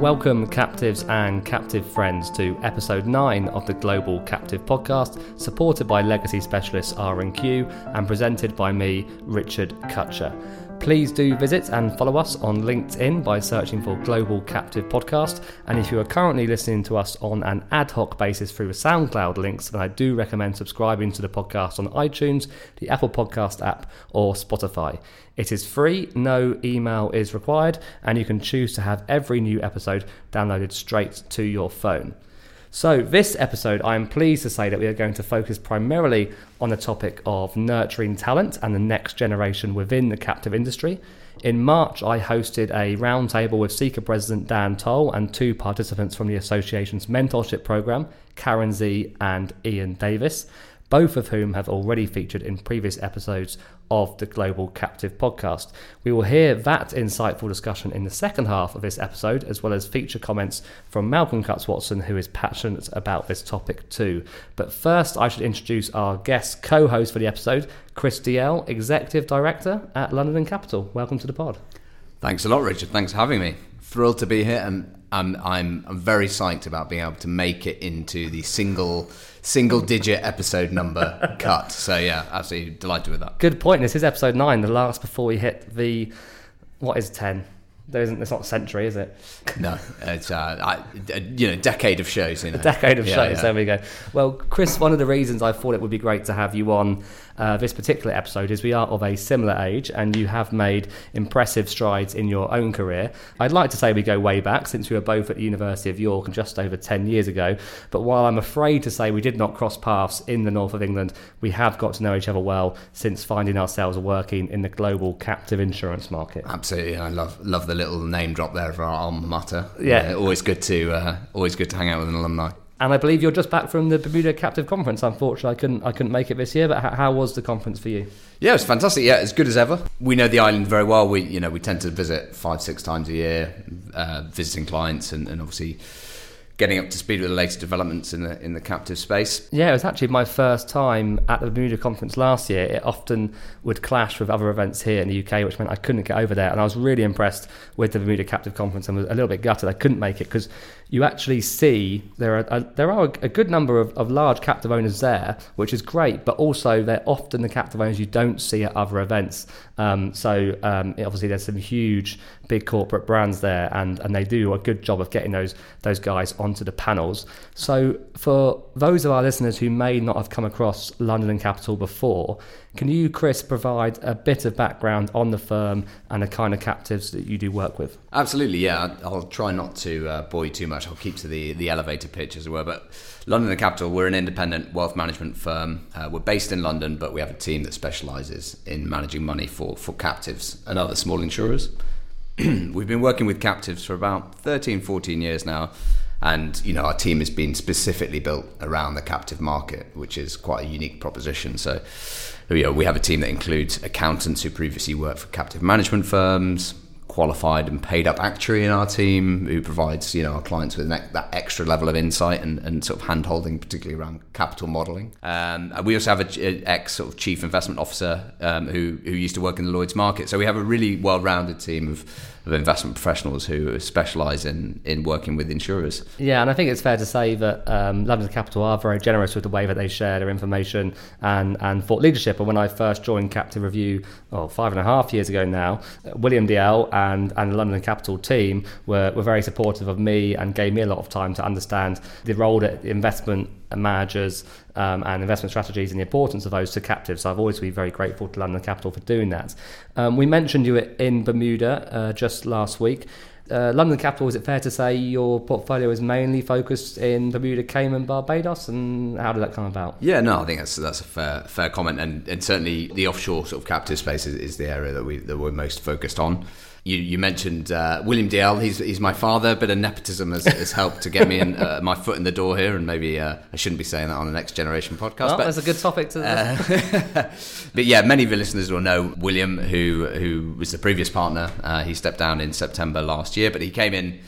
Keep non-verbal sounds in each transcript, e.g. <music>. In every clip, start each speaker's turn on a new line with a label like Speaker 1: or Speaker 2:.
Speaker 1: Welcome, captives and captive friends, to episode 9 of the Global Captive Podcast, supported by legacy specialist R&Q and presented by me, Richard Cutcher. Please do visit and follow us on LinkedIn by searching for Global Captive Podcast. And if you are currently listening to us on an ad hoc basis through SoundCloud links, then I do recommend subscribing to the podcast on iTunes, the Apple Podcast app, or Spotify. It is free, no email is required, and you can choose to have every new episode downloaded straight to your phone. So, this episode, I am pleased to say that we are going to focus primarily on the topic of nurturing talent and the next generation within the captive industry. In March, I hosted a roundtable with CICA President Dan Towle and two participants from the association's mentorship program, Karen Z and Ian Davis both of whom have already featured in previous episodes of the Global Captive podcast. We will hear that insightful discussion in the second half of this episode, as well as feature comments from Malcolm Cutts Watson, who is passionate about this topic too. But first, I should introduce our guest co host for the episode, Chris Dalziel, Executive Director at London and Capital. Welcome to the pod.
Speaker 2: Thanks a lot, Richard. Thanks for having me. Thrilled to be here, and I'm, I'm, I'm very psyched about being able to make it into the single single digit episode number <laughs> cut. So yeah, absolutely delighted with that.
Speaker 1: Good point. This is episode nine, the last before we hit the what is ten? There isn't. It's not a century, is it?
Speaker 2: No, it's uh, I, you know, decade of shows. You know,
Speaker 1: a decade of yeah, shows. Yeah. There we go. Well, Chris, one of the reasons I thought it would be great to have you on uh, this particular episode is we are of a similar age and you have made impressive strides in your own career. I'd like to say we go way back since we were both at the University of York just over 10 years ago. But while I'm afraid to say we did not cross paths in the north of England, we have got to know each other well since finding ourselves working in the global captive insurance market.
Speaker 2: Absolutely. I love love the little name drop there for our alma mater. Yeah. always good to uh, always good to hang out with an alumni.
Speaker 1: And I believe you're just back from the Bermuda Captive Conference. Unfortunately, I couldn't I couldn't make it this year. But how, how was the conference for you?
Speaker 2: Yeah, it was fantastic. Yeah, as good as ever. We know the island very well. We you know we tend to visit five six times a year, uh, visiting clients and, and obviously getting up to speed with the latest developments in the in the captive space.
Speaker 1: Yeah, it was actually my first time at the Bermuda conference last year. It often would clash with other events here in the UK, which meant I couldn't get over there. And I was really impressed with the Bermuda Captive Conference and was a little bit gutted I couldn't make it because you actually see there are a, there are a good number of, of large captive owners there, which is great. But also they're often the captive owners you don't see at other events. Um, so um, obviously there's some huge big corporate brands there, and and they do a good job of getting those those guys onto the panels. So for those of our listeners who may not have come across London and Capital before, can you, Chris, provide a bit of background on the firm and the kind of captives that you do work with?
Speaker 2: Absolutely, yeah. I'll try not to uh, bore you too much. I'll keep to the the elevator pitch as it were, but. London the Capital, we're an independent wealth management firm. Uh, we're based in London, but we have a team that specialises in managing money for, for captives and other small insurers. <clears throat> we've been working with captives for about 13, 14 years now. And you know our team has been specifically built around the captive market, which is quite a unique proposition. So, you know, we have a team that includes accountants who previously worked for captive management firms, qualified and paid up actuary in our team who provides you know our clients with that extra level of insight and, and sort of hand holding particularly around capital modelling um, we also have an ex sort of chief investment officer um, who, who used to work in the Lloyd's market so we have a really well-rounded team of of investment professionals who specialise in, in working with insurers.
Speaker 1: Yeah, and I think it's fair to say that um, London Capital are very generous with the way that they share their information and, and thought leadership. And when I first joined Captive Review, oh, five and a half years ago now, William Dalziel and, and the London Capital team were, were very supportive of me and gave me a lot of time to understand the role that investment managers um, and investment strategies and the importance of those to captives. So I've always been very grateful to London Capital for doing that. Um, we mentioned you were in Bermuda uh, just last week. Uh, London Capital, is it fair to say your portfolio is mainly focused in Bermuda, Cayman, Barbados, and how did that come about?
Speaker 2: Yeah, no, I think that's that's a fair fair comment, and, and certainly the offshore sort of captive space is, is the area that we that we're most focused on. You, you mentioned uh, William Dalziel. He's, he's my father. A bit of nepotism has, has helped to get me in, uh, my foot in the door here, and maybe uh, I shouldn't be saying that on the next generation podcast.
Speaker 1: Well, but that's a good topic to.
Speaker 2: Uh, <laughs> but yeah, many of your listeners will know William, who who was the previous partner. Uh, he stepped down in September last year, but he came in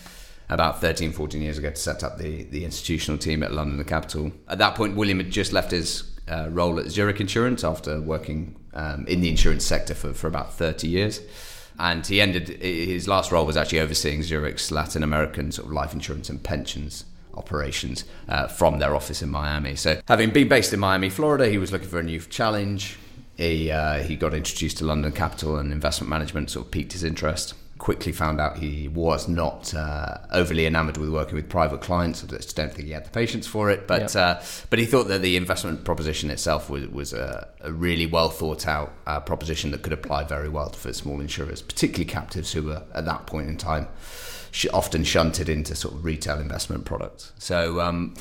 Speaker 2: about 13, 14 years ago to set up the, the institutional team at London the Capital. At that point, William had just left his uh, role at Zurich Insurance after working um, in the insurance sector for, for about 30 years. And he ended his last role was actually overseeing Zurich's Latin American sort of life insurance and pensions operations uh, from their office in Miami. So, having been based in Miami, Florida, he was looking for a new challenge. He uh, he got introduced to London Capital and investment management, sort of piqued his interest quickly found out he was not uh, overly enamored with working with private clients. I just don't think he had the patience for it. But uh, but he thought that the investment proposition itself was was a, a really well thought out uh, proposition that could apply very well for small insurers, particularly captives who were at that point in time often shunted into sort of retail investment products. So. Um,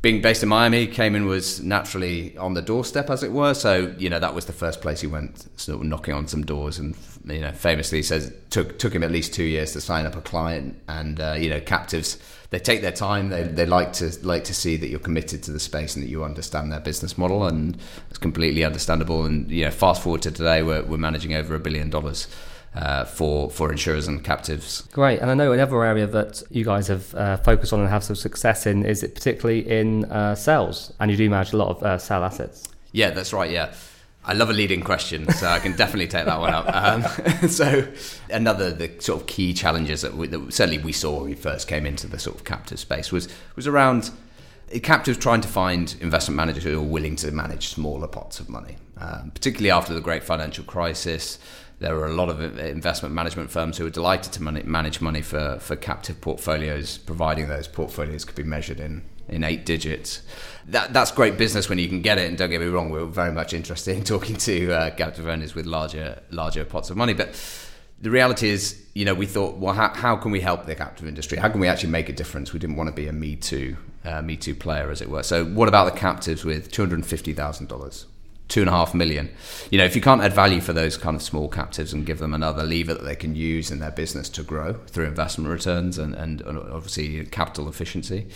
Speaker 2: being based in Miami, Cayman was naturally on the doorstep, as it were. So you know that was the first place he went, sort of knocking on some doors, and you know famously says took took him at least two years to sign up a client. And uh, you know captives, they take their time. They they like to like to see that you're committed to the space and that you understand their business model, and it's completely understandable. And you know, fast forward to today, we're we're managing over a billion dollars uh, for for insurers and captives.
Speaker 1: Great, and I know another area that you guys have uh, focused on and have some success in is it particularly in uh, cells, and you do manage a lot of uh, cell assets.
Speaker 2: Yeah, that's right. Yeah. I love a leading question, so I can definitely take that one up. Um, <laughs> so, another the sort of key challenges that, we, that certainly we saw when we first came into the sort of captive space was was around captives trying to find investment managers who are willing to manage smaller pots of money, um, particularly after the great financial crisis there were a lot of investment management firms who were delighted to manage money for, for captive portfolios, providing those portfolios could be measured in, in eight digits. That, that's great business when you can get it, and don't get me wrong, we are very much interested <laughs> in talking to uh, captive owners with larger larger pots of money. But the reality is, you know, we thought, well, how, how can we help the captive industry? How can we actually make a difference? We didn't want to be a Me Too, uh, Me Too player, as it were. So, what about the captives with two hundred fifty thousand dollars? two and a half million. You know, if you can't add value for those kind of small captives and give them another lever that they can use in their business to grow through investment returns and, and obviously capital efficiency,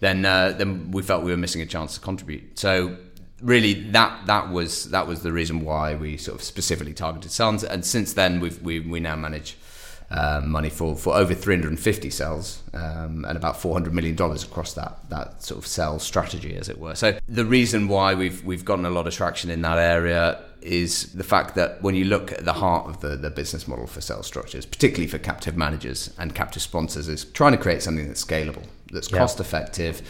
Speaker 2: then uh, then we felt we were missing a chance to contribute. So really, that that was that was the reason why we sort of specifically targeted cells And since then, we've we we now manage um, money for, for over 350 cells um, and about 400 million dollars across that that sort of cell strategy, as it were. So the reason why we've we've gotten a lot of traction in that area is the fact that when you look at the heart of the, the business model for cell structures, particularly for captive managers and captive sponsors, is trying to create something that's scalable, that's yeah. cost effective,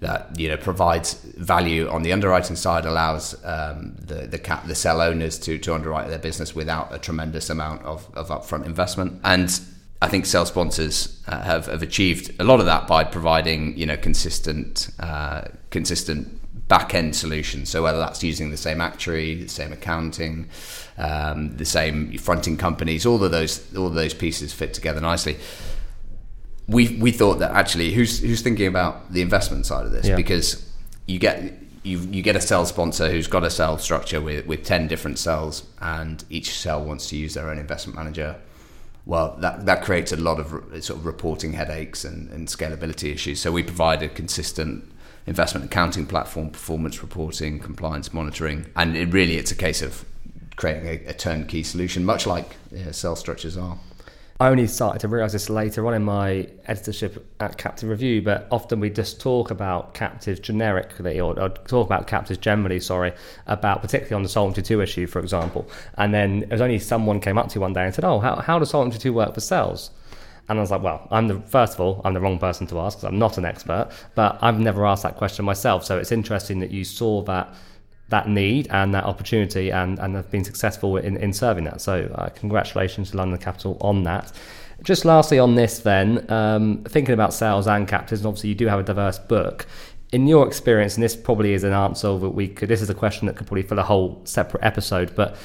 Speaker 2: that you know provides value on the underwriting side, allows um, the the cap the cell owners to to underwrite their business without a tremendous amount of, of upfront investment and. I think cell sponsors uh, have, have achieved a lot of that by providing, you know, consistent, uh, consistent back end solutions. So whether that's using the same actuary, the same accounting, um, the same fronting companies, all of those all of those pieces fit together nicely. We we thought that actually, who's who's thinking about the investment side of this? Yeah. Because you get you you get a cell sponsor who's got a cell structure with with ten different cells, and each cell wants to use their own investment manager. Well, that that creates a lot of sort of reporting headaches and, and scalability issues. So we provide a consistent investment accounting platform, performance reporting, compliance monitoring, and it really it's a case of creating a, a turnkey solution, much like yeah, cell structures are.
Speaker 1: I only started to realise this later on in my editorship at Captive Review, but often we just talk about captives generically, or, or, talk about captives generally, sorry, about particularly on the Solvency II issue, for example. And then it was only someone came up to one day and said, Oh, how, how does Solvency II work for cells? And I was like, well, I'm the first of all, I'm the wrong person to ask because I'm not an expert, but I've never asked that question myself. So it's interesting that you saw that that need and that opportunity and, and have been successful in, in serving that. So uh, congratulations to London Capital on that. Just lastly on this then, um, thinking about cells and captives, and obviously you do have a diverse book. In your experience, and this probably is an answer that we could, this is a question that could probably fill a whole separate episode, but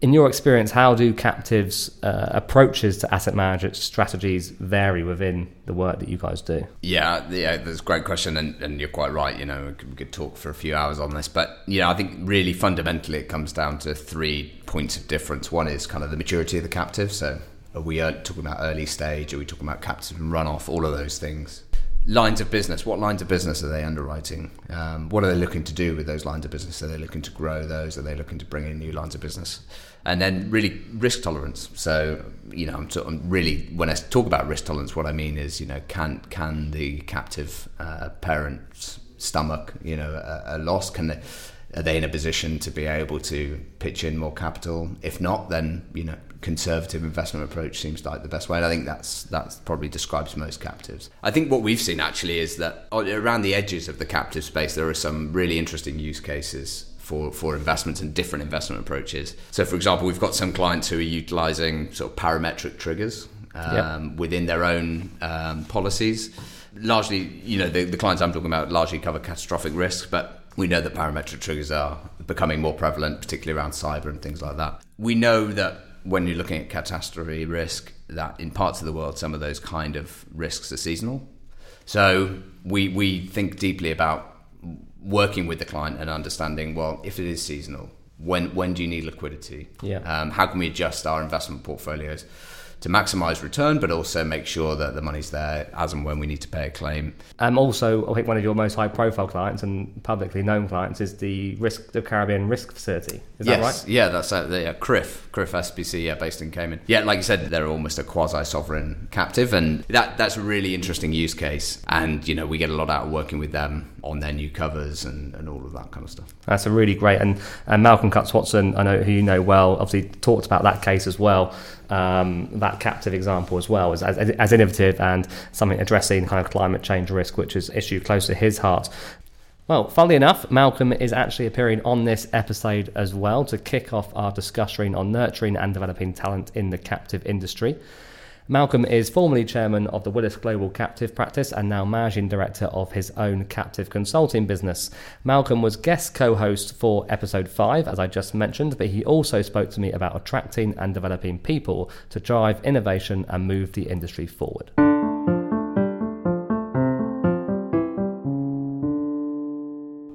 Speaker 1: in your experience, how do captives' uh, approaches to asset management strategies vary within the work that you guys do?
Speaker 2: Yeah, yeah, that's a great question, and, and you're quite right. You know, we could, talk for a few hours on this, but you know, I think really fundamentally it comes down to three points of difference. One is kind of the maturity of the captive. So, are we talking about early stage? Are we talking about captive and runoff? All of those things lines of business. What lines of business are they underwriting? Um, what are they looking to do with those lines of business? Are they looking to grow those? Are they looking to bring in new lines of business? And then really risk tolerance. So you know, I'm, I'm really when I talk about risk tolerance, what I mean is you know, can can the captive uh, parent's stomach you know a, a loss? Can they are they in a position to be able to pitch in more capital? If not, then you know conservative investment approach seems like the best way. And I think that's that's probably describes most captives. I think what we've seen actually is that around the edges of the captive space, there are some really interesting use cases for, for investments and different investment approaches. So, for example, we've got some clients who are utilizing sort of parametric triggers um, yep. within their own um, policies. Largely, you know, the, the clients I'm talking about largely cover catastrophic risk, but we know that parametric triggers are becoming more prevalent, particularly around cyber and things like that. We know that when you're looking at catastrophe risk, that in parts of the world, some of those kind of risks are seasonal. So we, we think deeply about working with the client and understanding, well, if it is seasonal, when, when do you need liquidity?
Speaker 1: Yeah.
Speaker 2: Um, how can we adjust our investment portfolios? To maximize return, but also make sure that the money's there as and when we need to pay a claim.
Speaker 1: Um, also, I think one of your most high profile clients and publicly known clients is the Risk the Caribbean Risk Facility. Is
Speaker 2: yes.
Speaker 1: that right?
Speaker 2: Yeah, that's uh, the uh, CRIF, CCRIF SPC, yeah, based in Cayman. Yeah, like you said, they're almost a quasi sovereign captive, and that that's a really interesting use case. And, you know, we get a lot out of working with them on their new covers and, and all of that kind of stuff.
Speaker 1: That's a really great. And, and Malcolm Cutts Watson, I know who you know well, obviously talked about that case as well um, that captive example as well as, as, as innovative and something addressing kind of climate change risk, which is issue close to his heart. Well, funnily enough, Malcolm is actually appearing on this episode as well to kick off our discussion on nurturing and developing talent in the captive industry. Malcolm is formerly chairman of the Willis Global Captive Practice and now managing director of his own captive consulting business. Malcolm was guest co host for episode 5, as I just mentioned, but he also spoke to me about attracting and developing people to drive innovation and move the industry forward.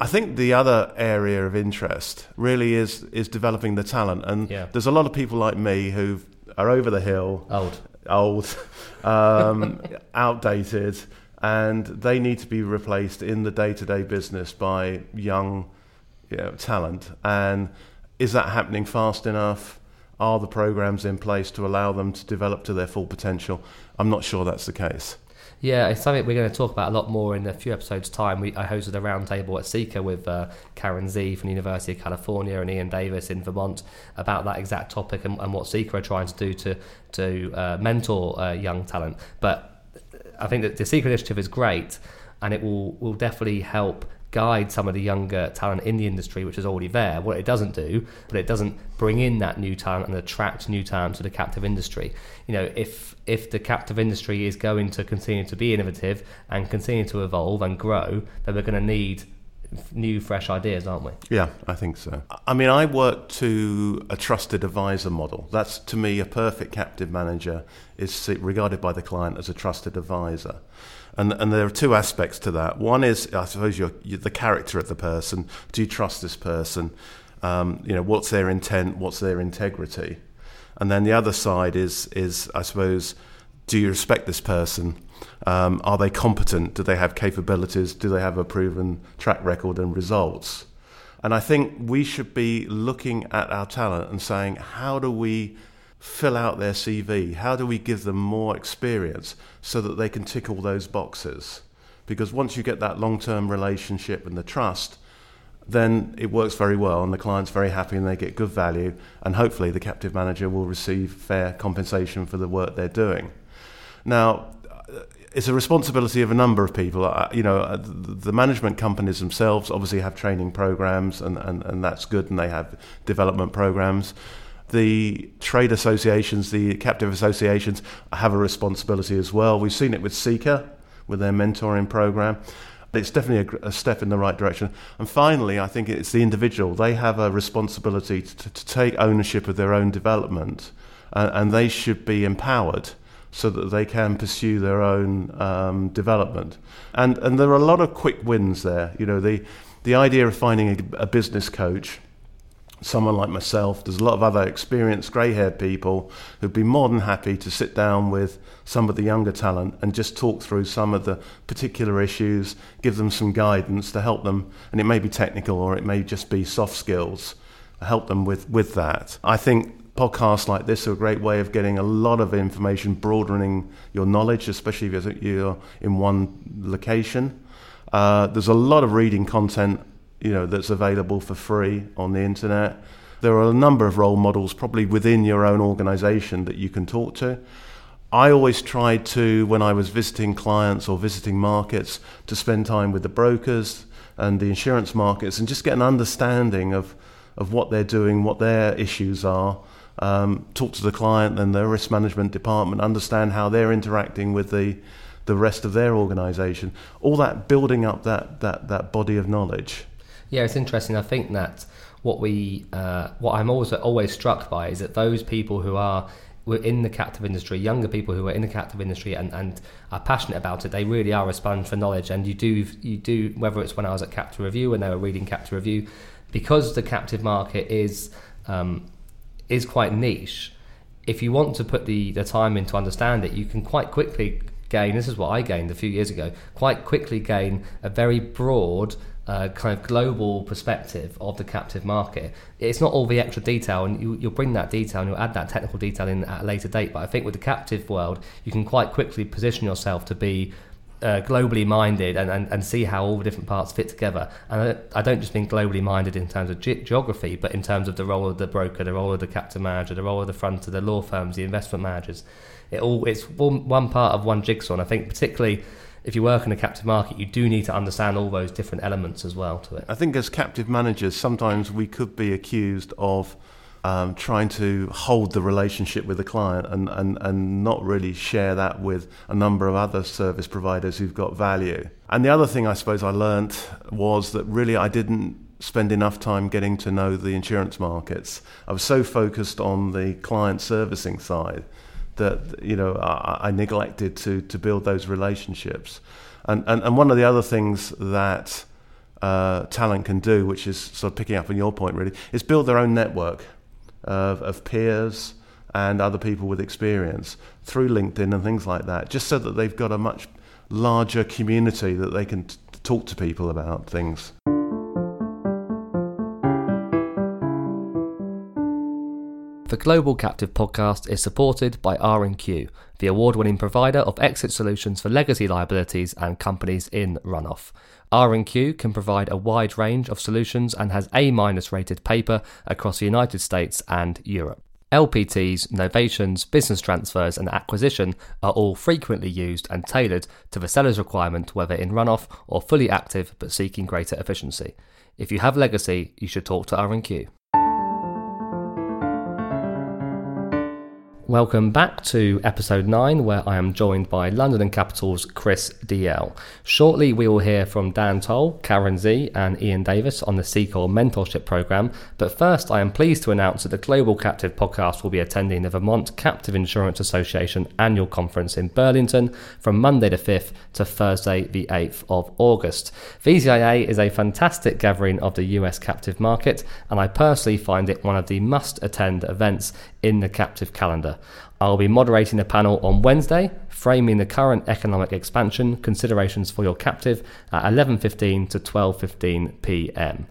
Speaker 3: I think the other area of interest really is is developing the talent, and yeah. there's a lot of people like me who are over the hill,
Speaker 1: old,
Speaker 3: old, <laughs> um, outdated, and they need to be replaced in the day-to-day business by young you know, talent. And is that happening fast enough? Are the programs in place to allow them to develop to their full potential? I'm not sure that's the case.
Speaker 1: Yeah, it's something we're going to talk about a lot more in a few episodes' time. We, I hosted a roundtable at CICA with uh, Karen Z from the University of California and Ian Davis in Vermont about that exact topic and, and what CICA are trying to do to to uh, mentor uh, young talent. But I think that the CICA initiative is great, and it will will definitely help guide some of the younger talent in the industry, which is already there. What it doesn't do, but it doesn't bring in that new talent and attract new talent to the captive industry. You know, if if the captive industry is going to continue to be innovative and continue to evolve and grow, then we're going to need new, fresh ideas, aren't we?
Speaker 3: Yeah, I think so. I mean, I work to a trusted advisor model. That's to me a perfect captive manager is regarded by the client as a trusted advisor. And, and there are two aspects to that. One is, I suppose, you're, you're the character of the person. Do you trust this person? Um, you know, what's their intent? What's their integrity? And then the other side is, is I suppose, do you respect this person? Um, are they competent? Do they have capabilities? Do they have a proven track record and results? And I think we should be looking at our talent and saying, how do we fill out their CV? How do we give them more experience so that they can tick all those boxes? Because once you get that long term relationship and the trust, then it works very well and the client's very happy and they get good value and hopefully the captive manager will receive fair compensation for the work they're doing. Now, it's a responsibility of a number of people. You know, uh, the management companies themselves obviously have training programs, and, and, and that's good, and they have development programs. The trade associations, the captive associations, have a responsibility as well. We've seen it with CICA, with their mentoring program. It's definitely a, a step in the right direction. And finally, I think it's the individual. They have a responsibility to, to take ownership of their own development, uh, and they should be empowered so that they can pursue their own um, development. And, and there are a lot of quick wins there. You know, the, the idea of finding a, a business coach, someone like myself, there's a lot of other experienced grey haired people who'd be more than happy to sit down with some of the younger talent and just talk through some of the particular issues, give them some guidance to help them. And it may be technical or it may just be soft skills, help them with, with that. I think podcasts like this are a great way of getting a lot of information, broadening your knowledge, especially if you're in one location. Uh, there's a lot of reading content, you know, that's available for free on the internet. there are a number of role models probably within your own organization that you can talk to. I always tried to, when I was visiting clients or visiting markets, to spend time with the brokers and the insurance markets and just get an understanding of, of what they're doing, what their issues are. Um, talk to the client and their risk management department, understand how they're interacting with the, the rest of their organization. All that building up that, that, that body of knowledge.
Speaker 1: Yeah, it's interesting. I think that what we, uh, what I'm always always struck by is that those people who are were in the captive industry, younger people who are in the captive industry and, and are passionate about it, they really are a sponge for knowledge. And you do you do whether it's when I was at Captive Review and they were reading Captive Review, because the captive market is um, is quite niche. If you want to put the, the time in to understand it, you can quite quickly gain. This is what I gained a few years ago. Quite quickly gain a very broad uh, kind of global perspective of the captive market. It's not all the extra detail, and you, will bring that detail and you'll add that technical detail in at a later date. But I think with the captive world, you can quite quickly position yourself to be uh, globally minded and, and, and see how all the different parts fit together. And I, I don't just mean globally minded in terms of ge- geography, but in terms of the role of the broker, the role of the captive manager, the role of the front of the law firms, the investment managers. It all it's one, one part of one jigsaw. And I think particularly if you work in a captive market, you do need to understand all those different elements as well to it.
Speaker 3: I think as captive managers, sometimes we could be accused of um, trying to hold the relationship with the client and, and, and not really share that with a number of other service providers who've got value. And the other thing I suppose I learnt was that really I didn't spend enough time getting to know the insurance markets. I was so focused on the client servicing side that you know I, I, neglected to to build those relationships. And and, and one of the other things that uh, talent can do, which is sort of picking up on your point really, is build their own network of, of peers and other people with experience through LinkedIn and things like that, just so that they've got a much larger community that they can t- talk to people about things.
Speaker 1: The Global Captive podcast is supported by R&Q, the award-winning provider of exit solutions for legacy liabilities and companies in runoff. R&Q can provide a wide range of solutions and has A-minus rated paper across the United States and Europe. LPTs, novations, business transfers, and acquisition are all frequently used and tailored to the seller's requirement, whether in runoff or fully active but seeking greater efficiency. If you have legacy, you should talk to R&Q. Welcome back to episode 9, where I am joined by London and Capital's Chris Dalziel. Shortly, we will hear from Dan Towle, Karen Z, and Ian Davis on the CICA Mentorship Programme. But first, I am pleased to announce that the Global Captive podcast will be attending the Vermont Captive Insurance Association annual conference in Burlington from Monday the 5th to Thursday the 8th of August. VCIA is a fantastic gathering of the US captive market, and I personally find it one of the must attend events in the captive calendar. I'll be moderating a panel on Wednesday, framing the current economic expansion considerations for your captive at 11:15 to 12:15 p.m.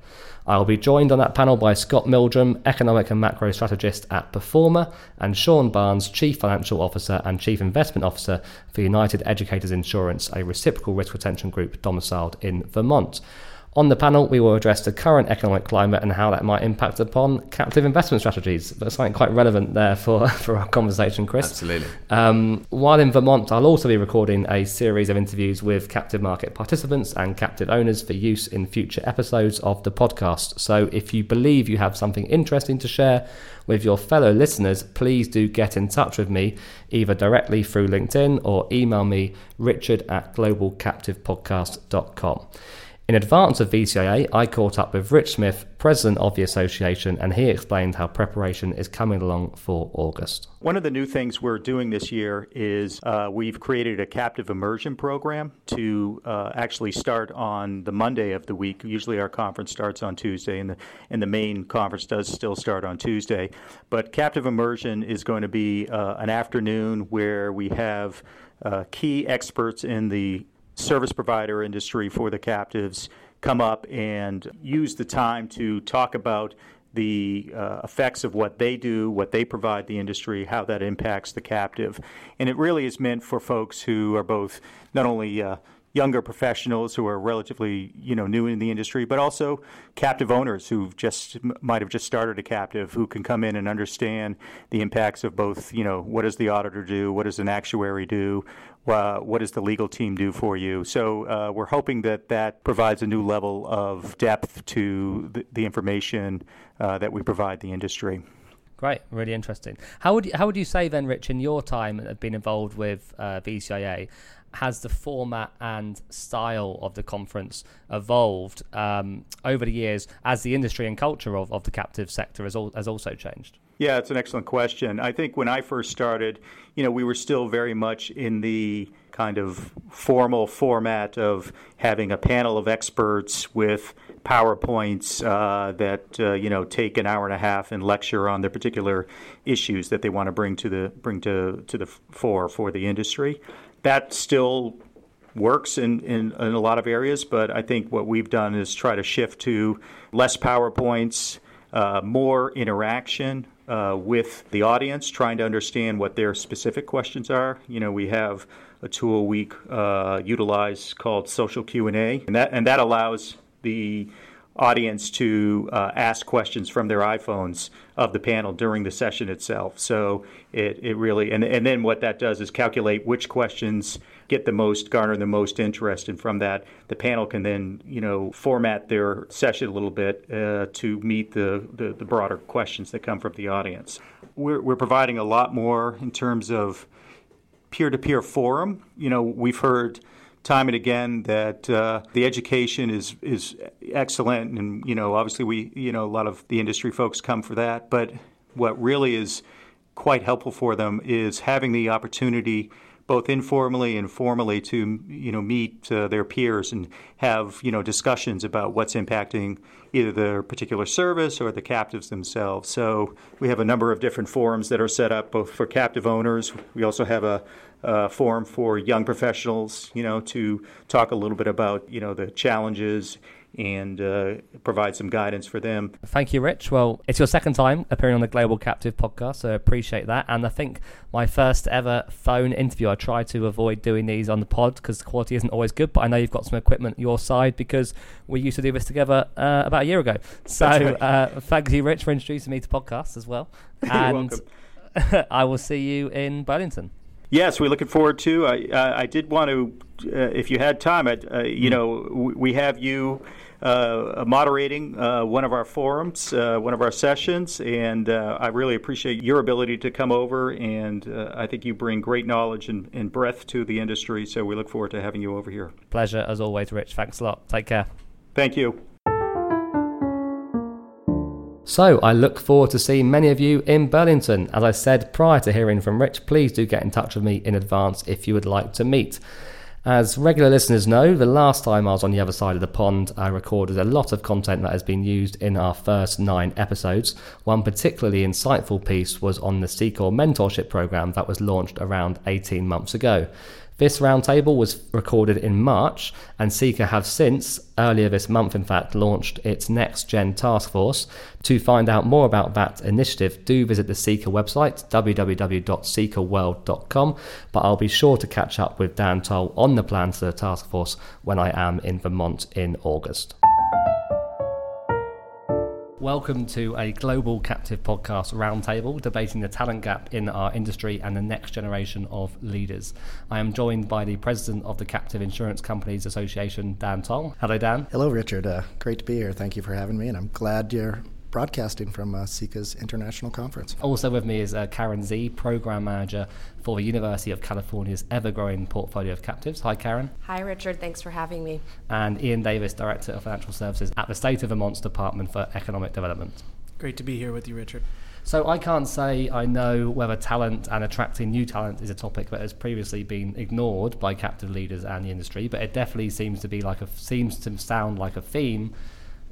Speaker 1: I'll be joined on that panel by Scott Mildrum, economic and macro strategist at Performer, and Sean Barnes, chief financial officer and chief investment officer for United Educators Insurance, a reciprocal risk retention group domiciled in Vermont. On the panel, we will address the current economic climate and how that might impact upon captive investment strategies. That's something quite relevant there for, <laughs> for our conversation, Chris.
Speaker 2: Absolutely.
Speaker 1: Um, while in Vermont, I'll also be recording a series of interviews with captive market participants and captive owners for use in future episodes of the podcast. So if you believe you have something interesting to share with your fellow listeners, please do get in touch with me either directly through LinkedIn or email me richard at globalcaptivepodcast.com. In advance of VCIA, I caught up with Rich Smith, president of the association, and he explained how preparation is coming along for August.
Speaker 4: One of the new things we're doing this year is uh, we've created a captive immersion program to uh, actually start on the Monday of the week. Usually our conference starts on Tuesday, and the, and the main conference does still start on Tuesday. But captive immersion is going to be uh, an afternoon where we have uh, key experts in the service provider industry for the captives come up and use the time to talk about the uh, effects of what they do, what they provide the industry, how that impacts the captive. And it really is meant for folks who are both not only uh, younger professionals who are relatively you know new in the industry, but also captive owners who just might have just started a captive who can come in and understand the impacts of both. You know, what does the auditor do? What does an actuary do? Uh, what does the legal team do for you? So uh, we're hoping that that provides a new level of depth to the, the information uh, that we provide the industry.
Speaker 1: Great, really interesting. How would you, how would you say then, Rich, in your time of being involved with uh, VCIA, has the format and style of the conference evolved um, over the years as the industry and culture of, of the captive sector has, al- has also changed?
Speaker 4: Yeah, it's an excellent question. I think when I first started, you know, we were still very much in the kind of formal format of having a panel of experts with PowerPoints uh, that uh, you know take an hour and a half and lecture on the particular issues that they want to bring to the bring to to the fore for the industry that still works in, in, in, a lot of areas, but I think what we've done is try to shift to less PowerPoints, uh, more interaction uh, with the audience, trying to understand what their specific questions are. You know, we have a tool we uh, utilize called Social Q&A, and that, and that allows the audience to uh, ask questions from their iPhones of the panel during the session itself. So it, it really, and, and then what that does is calculate which questions get the most, garner the most interest. And from that, the panel can then, you know, format their session a little bit uh, to meet the, the, the broader questions that come from the audience. We're, we're providing a lot more in terms of peer to peer forum. You know, we've heard time and again that uh, the education is is excellent, and you know, obviously we you know a lot of the industry folks come for that. But what really is quite helpful for them is having the opportunity both informally and formally to you know meet uh, their peers and have you know discussions about what's impacting either their particular service or the captives themselves. So we have a number of different forums that are set up both for captive owners. We also have a, a forum for young professionals, you know, to talk a little bit about you know the challenges and uh, provide some guidance for them.
Speaker 1: Thank you, Rich. Well, it's your second time appearing on the Global Captive podcast, so I appreciate that. And I think my first ever phone interview, I try to avoid doing these on the pod because the quality isn't always good, but I know you've got some equipment your side because we used to do this together uh, about a year ago. So right. uh, thank you, Rich, for introducing me to podcasts as well. <laughs>
Speaker 4: And <laughs>
Speaker 1: I will see you in Burlington.
Speaker 4: Yes, we're looking forward to. I, uh, I did want to, uh, if you had time, uh, you mm. know, we have you uh, moderating uh, one of our forums, uh, one of our sessions, and I really appreciate your ability to come over. And I think you bring great knowledge and, and breadth to the industry. So we look forward to having you over here.
Speaker 1: Pleasure as always, Rich. Thanks a lot. Take care.
Speaker 4: Thank you.
Speaker 1: So, I look forward to seeing many of you in Burlington. As I said prior to hearing from Rich, please do get in touch with me in advance if you would like to meet. As regular listeners know, the last time I was on the other side of the pond, I recorded a lot of content that has been used in our first nine episodes. One particularly insightful piece was on the CICA mentorship program that was launched around 18 months ago. This roundtable was recorded in March, and CICA have since, earlier this month in fact, launched its next gen task force. To find out more about that initiative, do visit the CICA website, www.cicaworld.com. But I'll be sure to catch up with Dan Towle on the plans for the task force when I am in Vermont in August. Welcome to a global captive podcast roundtable debating the talent gap in our industry and the next generation of leaders. I am joined by the president of the Captive Insurance Companies Association, Dan Towle. Hello, Dan.
Speaker 5: Hello, Richard. Uh, great to be here. Thank you for having me, and I'm glad you're broadcasting from uh, CICA's international conference.
Speaker 1: Also with me is uh, Karen Z, program manager for the University of California's ever-growing portfolio of captives. Hi, Karen.
Speaker 6: Hi, Richard. Thanks for having me.
Speaker 1: And Ian Davis, director of financial services at the State of Vermont's Department for Economic Development.
Speaker 7: Great to be here with you, Richard.
Speaker 1: So I can't say I know whether talent and attracting new talent is a topic that has previously been ignored by captive leaders and the industry, but it definitely seems to be like a seems to sound like a theme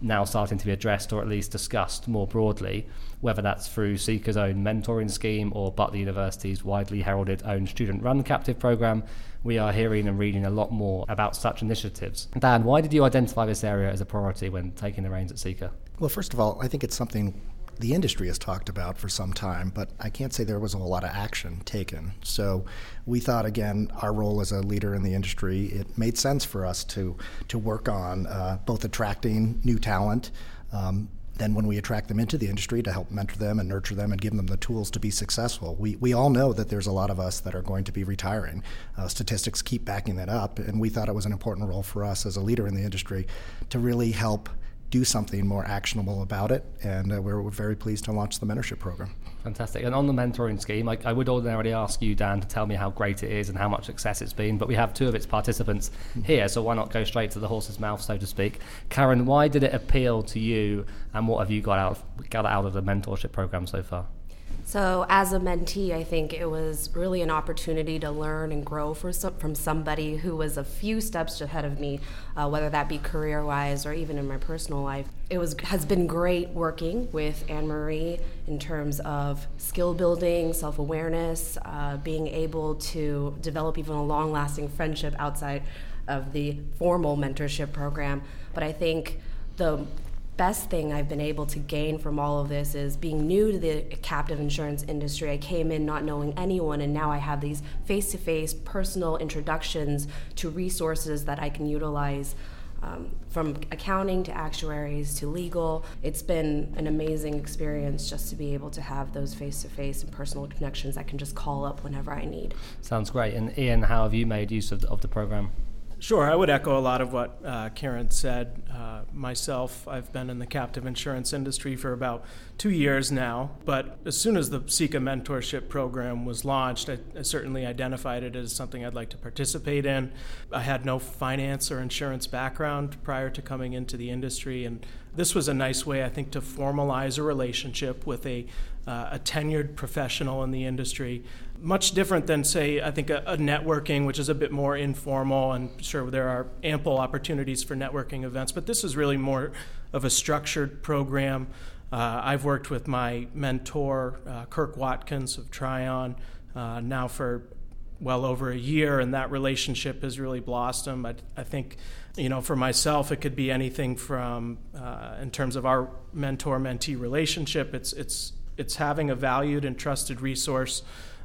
Speaker 1: now starting to be addressed or at least discussed more broadly, whether that's through CICA's own mentoring scheme or Butler University's widely heralded own student run captive program. We are hearing and reading a lot more about such initiatives. Dan, why did you identify this area as a priority when taking the reins at CICA?
Speaker 5: Well, first of all, I think it's something the industry has talked about for some time, but I can't say there was a whole lot of action taken. So we thought, again, our role as a leader in the industry, it made sense for us to, to work on uh, both attracting new talent. Um, then when we attract them into the industry to help mentor them and nurture them and give them the tools to be successful. We, we all know that there's a lot of us that are going to be retiring. Uh, statistics keep backing that up, and we thought it was an important role for us as a leader in the industry to really help do something more actionable about it. And uh, we're, we're, very pleased to launch the mentorship program.
Speaker 1: Fantastic. And on the mentoring scheme, I, I, would ordinarily ask you, Dan, to tell me how great it is and how much success it's been. But we have two of its participants mm-hmm. here, so why not go straight to the horse's mouth, so to speak? Karen, why did it appeal to you, and what have you got out got out of the mentorship program so far?
Speaker 6: So, as a mentee, I think it was really an opportunity to learn and grow some, from somebody who was a few steps ahead of me, uh, whether that be career wise or even in my personal life. It was has been great working with Anne Marie in terms of skill building, self awareness, uh, being able to develop even a long lasting friendship outside of the formal mentorship program. But I think the best thing I've been able to gain from all of this is being new to the captive insurance industry. I came in not knowing anyone, and now I have these face to face personal introductions to resources that I can utilize. Um, from accounting to actuaries to legal. It's been an amazing experience just to be able to have those face to face and personal connections I can just call up whenever I need.
Speaker 1: Sounds great. And Ian, how have you made use of the, of the program?
Speaker 7: Sure, I would echo a lot of what uh, Karen said. Uh, myself, I've been in the captive insurance industry for about two years now, but as soon as the CICA mentorship program was launched, I, I, certainly identified it as something I'd like to participate in. I had no finance or insurance background prior to coming into the industry, and this was a nice way, I think, to formalize a relationship with a, uh, a tenured professional in the industry much different than, say, I think a, a, networking, which is a bit more informal, and sure, there are ample opportunities for networking events, but this is really more of a structured program. Uh, I've worked with my mentor, uh, Kirk Watkins of Tryon, uh, now for well over a year, and that relationship has really blossomed. I, I think, you know, for myself, it could be anything from, uh, in terms of our mentor-mentee relationship, it's it's it's having a valued and trusted resource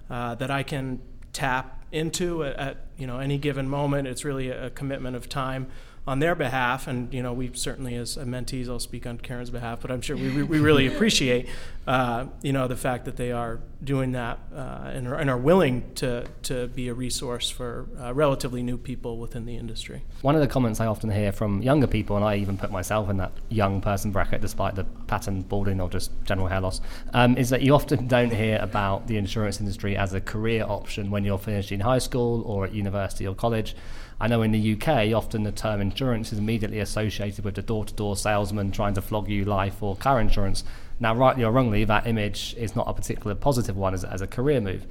Speaker 7: uh, that I can tap into at, at, you know any given moment. It's really a, a commitment of time on their behalf, and you know we certainly as mentees, I'll speak on Karen's behalf, but I'm sure we, we really <laughs> appreciate uh, you know the fact that they are doing that uh, and, are, and, are, willing to to be a resource for uh, relatively new people within the industry.
Speaker 1: One of the comments I often hear from younger people, and I even put myself in that young person bracket, despite the pattern balding or just general hair loss, um, is that you often <laughs> don't hear about the insurance industry as a career option when you're finishing high school or at university or college. I know in the UK, often the term insurance is immediately associated with the door to door salesman trying to flog you life or car insurance. Now, rightly or wrongly, that image is not a particular positive one as, as a career move.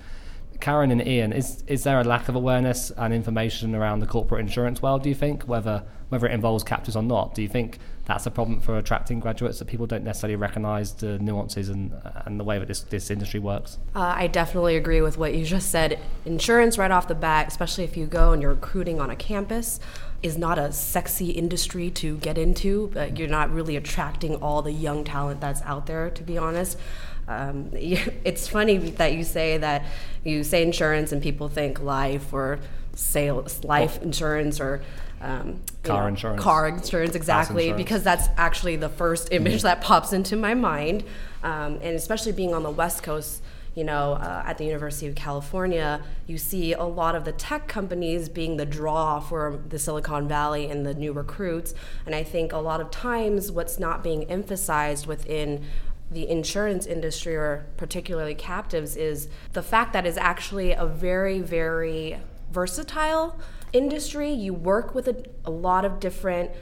Speaker 1: Karen and Ian, is, is there a lack of awareness and information around the corporate insurance world, do you think, whether, whether it involves captives or not? Do you think that's a problem for attracting graduates that people don't necessarily recognise the nuances and, and the way that this, this industry works?
Speaker 6: Uh, I definitely agree with what you just said. Insurance, right off the bat, especially if you go and you're recruiting on a campus, is not a sexy industry to get into. But you're not really attracting all the young talent that's out there, to be honest. Um, <laughs> it's funny that you say that you say insurance and people think life or sales, life insurance or
Speaker 1: um, car know, insurance.
Speaker 6: Car insurance, exactly, insurance. because that's actually the first image mm-hmm. that pops into my mind. Um, and especially being on the West Coast, you know, uh, at the University of California, you see a lot of the tech companies being the draw for the Silicon Valley and the new recruits. And I think a lot of times what's not being emphasized within the insurance industry or particularly captives is the fact that is actually a very, very versatile industry. You work with a, a lot of different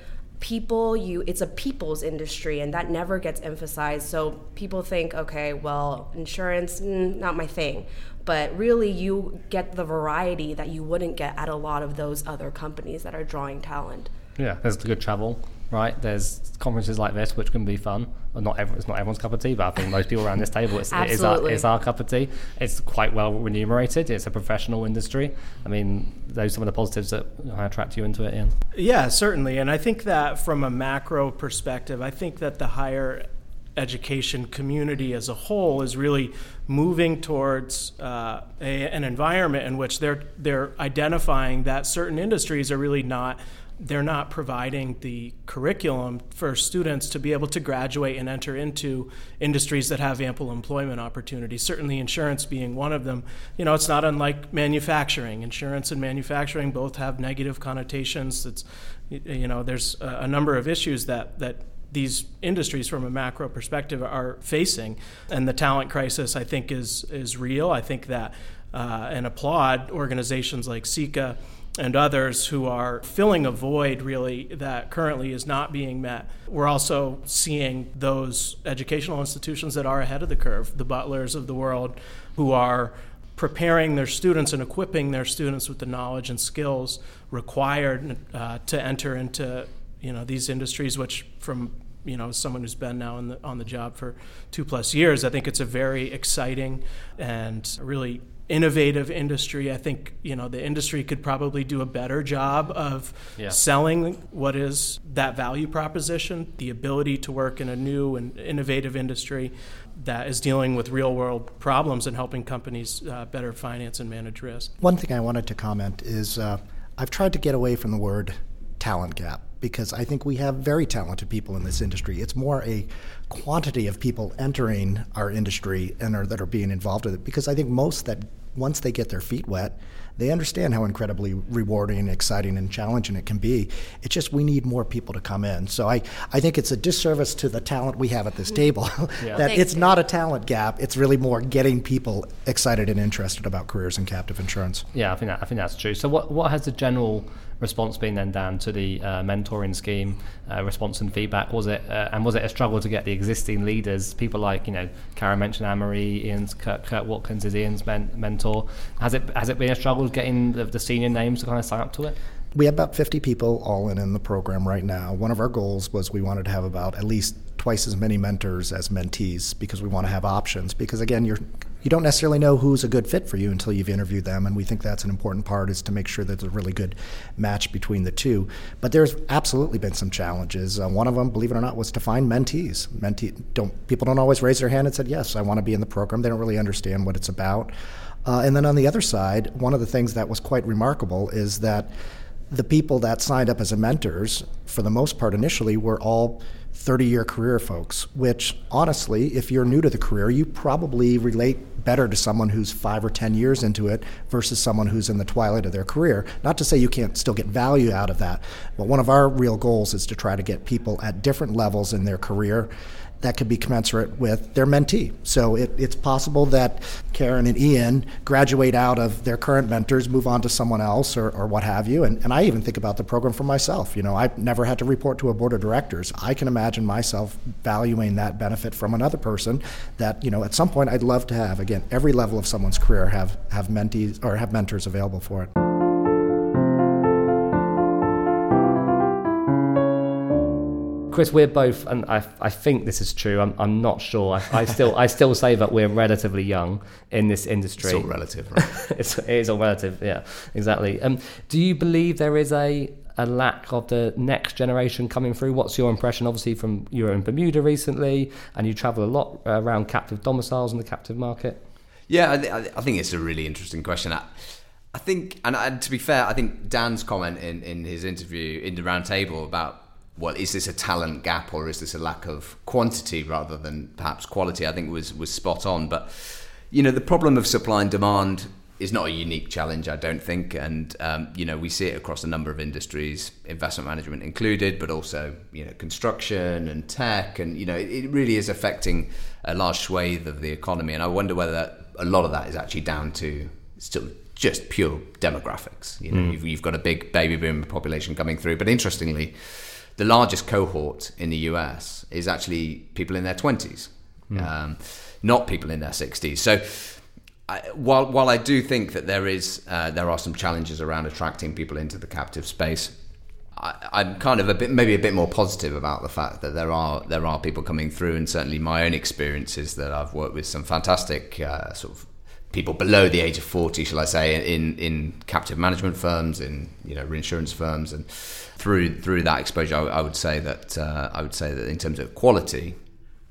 Speaker 6: people you it's a people's industry and that never gets emphasized so people think okay well insurance mm, not my thing but really you get the variety that you wouldn't get at a lot of those other companies that are drawing talent
Speaker 1: yeah there's the good travel right? There's conferences like this which can be fun. Well, not every, it's not everyone's cup of tea, but I think most people around this table, it's, it is our, it's our cup of tea. It's quite well remunerated. It's a professional industry. I mean, those are some of the positives that attract you into it, Ian.
Speaker 7: Yeah, certainly. And I think that from a macro perspective, I think that the higher education community as a whole is really moving towards uh, a, an environment in which they're they're identifying that certain industries are really not they're not providing the curriculum for students to be able to graduate and enter into industries that have ample employment opportunities. Certainly, insurance being one of them. You know, it's not unlike manufacturing. Insurance and manufacturing both have negative connotations. It's, you know, there's a number of issues that that these industries from a macro perspective are facing, and the talent crisis I think is is real. I think that uh, and applaud organizations like CICA and others who are filling a void really that currently is not being met. We're also seeing those educational institutions that are ahead of the curve, the Butlers of the world, who are preparing their students and equipping their students with the knowledge and skills required uh, to enter into you know these industries, which from you know someone who's been now the, on the job for two plus years, I think it's a very exciting and really innovative industry. I think you know the industry could probably do a better job of yeah. selling what is that value proposition, the ability to work in a new and innovative industry that is dealing with real world problems and helping companies uh, better finance and manage risk.
Speaker 5: One thing I wanted to comment is uh, I've tried to get away from the word talent gap because I think we have very talented people in this industry. It's more a quantity of people entering our industry and are, that are being involved with it because I think most that once they get their feet wet, they understand how incredibly rewarding, exciting, and challenging it can be. It's just we need more people to come in. So I, I think it's a disservice to the talent we have at this table <laughs> yeah. that it's not a talent gap. It's really more getting people excited and interested about careers in captive insurance.
Speaker 1: Yeah, I think that, I think that's true. So what what has the general response been then down to the uh, mentoring scheme uh, response and feedback was it uh, and was it a struggle to get the existing leaders people like you know Karen mentioned Anne-Marie Ian's Kurt, Kurt Watkins is Ian's men- mentor has it has it been a struggle getting the, the senior names to kind of sign up to it
Speaker 5: we have about 50 people all in in the program right now. One of our goals was we wanted to have about at least twice as many mentors as mentees because we want to have options. Because again, you're you don't necessarily know who's a good fit for you until you've interviewed them and we think that's an important part is to make sure that there's a really good match between the two. But there's absolutely been some challenges. Uh, one of them believe it or not was to find mentees. Mentee don't people don't always raise their hand and said yes i want to be in the program. They don't really understand what it's about. Uh, and then on the other side one of the things that was quite remarkable is that the people that signed up as mentors for the most part initially were all 30 year career folks, which honestly, if you're new to the career, you probably relate better to someone who's five or 10 years into it versus someone who's in the twilight of their career. Not to say you can't still get value out of that, but one of our real goals is to try to get people at different levels in their career that could be commensurate with their mentee. So it, it's possible that Karen and Ian graduate out of their current mentors, move on to someone else, or, or what have you. And, and I even think about the program for myself. You know, I've never had to report to a board of directors. I can imagine myself valuing that benefit from another person that, you know, at some point I'd love to have, again, every level of someone's career have, have mentees or have mentors available for it.
Speaker 1: Chris, we're both, and I, I think this is true. I'm, I'm not sure. I, I still, I still say that we're relatively young in this industry.
Speaker 2: It's all relative, right? <laughs>
Speaker 1: it's, it is all relative. Yeah, exactly. Um, do you believe there is a a lack of the next generation coming through? What's your impression? Obviously, from you were in Bermuda recently, and you travel a lot around captive domiciles in the captive market.
Speaker 2: Yeah, I, th- I think it's a really interesting question. I, I think, and to be fair, I think Dan's comment in, in his interview in the roundtable about well, is this a talent gap or is this a lack of quantity rather than perhaps quality? I think was was spot on. But you know, the problem of supply and demand is not a unique challenge, I don't think, and um, you know we see it across a number of industries, investment management included, but also you know construction and tech, and you know it, it really is affecting a large swathe of the economy. And I wonder whether a lot of that is actually down to still just pure demographics. You know, mm. you've, you've got a big baby boom population coming through, but interestingly the largest cohort in the US is actually people in their 20s, mm. um, not people in their 60s. So I, while while I do think that there is uh, there are some challenges around attracting people into the captive space, I, am kind of a bit maybe a bit more positive about the fact that there are there are people coming through, and certainly my own experience is that I've worked with some fantastic uh, sort of people below the age of 40 shall I say in in captive management firms in you know reinsurance firms and through through that exposure, I, I would say that uh, I would say that in terms of quality,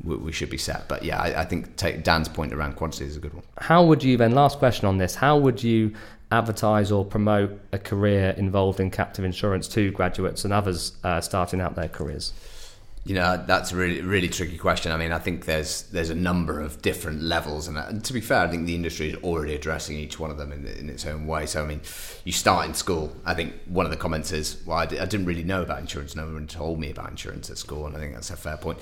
Speaker 2: we, we should be set. But yeah, I, I think take Dan's point around quantity is a good one.
Speaker 1: How would you then? Last question on this: How would you advertise or promote a career involved in captive insurance to graduates and others uh, starting out their careers?
Speaker 2: You know, that's a really really tricky question. I mean, I think there's there's a number of different levels, and, and to be fair, I think the industry is already addressing each one of them in, in its own way. So, I mean, you start in school. I think one of the comments is, "Well, I d- I didn't really know about insurance. No one told me about insurance at school," and I think that's a fair point.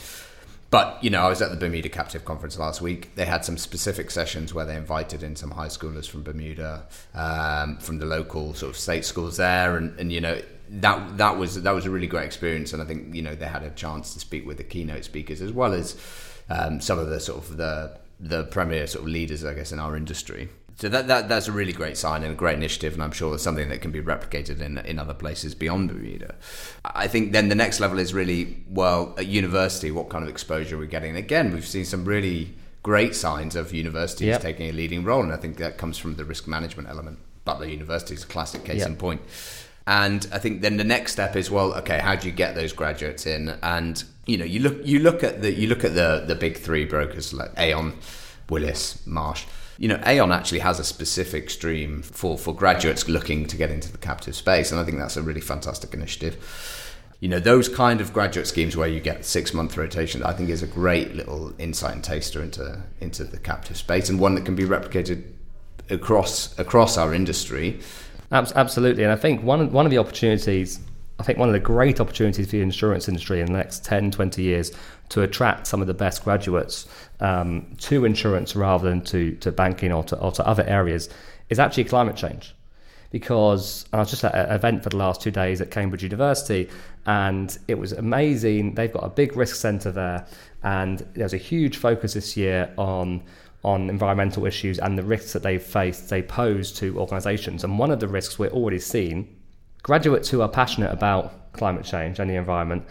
Speaker 2: But you know, I was at the Bermuda Captive Conference last week. They had some specific sessions where they invited in some high schoolers from Bermuda, um, from the local sort of state schools there, and, and you know that that was that was a really great experience, and I think you know they had a chance to speak with the keynote speakers as well as um, some of the sort of the the premier sort of leaders, I guess, in our industry. So that, that that's a really great sign and a great initiative, and I'm sure it's something that can be replicated in in other places beyond Bermuda. I think then the next level is really well at university, what kind of exposure we're getting. And again, we've seen some really great signs of universities yep. taking a leading role, and I think that comes from the risk management element. Butler University is a classic case yep. in point. And I think then the next step is well, okay, how do you get those graduates in? And you know, you look you look at the you look at the the big three brokers like Aon, Willis, Marsh. You know, Aon actually has a specific stream for for graduates looking to get into the captive space, and I think that's a really fantastic initiative you know those kind of graduate schemes where you get six month rotation i think is a great little insight and taster into into the captive space and one that can be replicated across across our industry
Speaker 1: Absolutely, and I think one one of the opportunities, I think one of the great opportunities for the insurance industry in the next 10, 20 years to attract some of the best graduates um, to insurance rather than to, to banking or to, or to other areas is actually climate change. Because I was just at an event for the last two days at Cambridge University, and it was amazing. They've got a big risk centre there, and there's a huge focus this year on on environmental issues and the risks that they face, they pose to organisations. And one of the risks we're already seeing, graduates who are passionate about climate change and the environment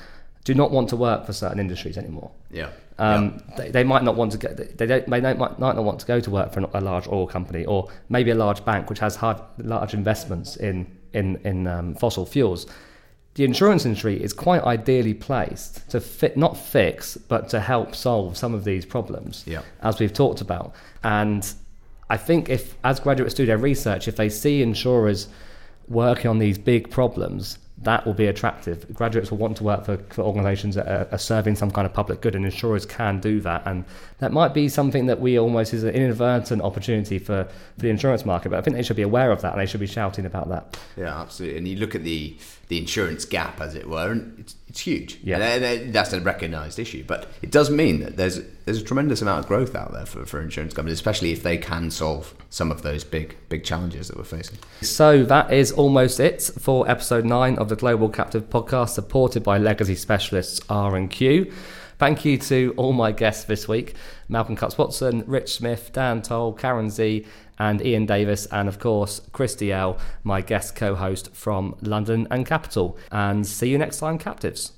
Speaker 1: do not want to work for certain industries anymore.
Speaker 2: Yeah.
Speaker 1: Um, yeah. They, they, might not want to go. They don't. They don't, might not want to go to work for a large oil company or maybe a large bank which has hard, large investments in in in um, fossil fuels the insurance industry is quite ideally placed to fit, not fix, but to help solve some of these problems,
Speaker 2: yeah.
Speaker 1: as we've talked about. And I think if, as graduates do their research, if they see insurers working on these big problems, that will be attractive. Graduates will want to work for, for organisations that are, are, serving some kind of public good, and insurers can do that. And that might be something that we almost is an inadvertent opportunity for, for the insurance market. But I think they should be aware of that, and they should be shouting about that.
Speaker 2: Yeah, absolutely. And you look at the the insurance gap, as it were, and it's, it's huge.
Speaker 1: Yeah.
Speaker 2: And that's a recognised issue. But it does mean that there's there's a tremendous amount of growth out there for, for insurance companies, especially if they can solve some of those big big challenges that we're facing.
Speaker 1: So that is almost it for episode nine of the Global Captive Podcast, supported by legacy specialists R and Q. Thank you to all my guests this week Malcolm Cutts Watson, Rich Smith, Dan Towle, Karen Z, and Ian Davis, and of course, Chris Dalziel, my guest co host from London and Capital. And see you next time, captives.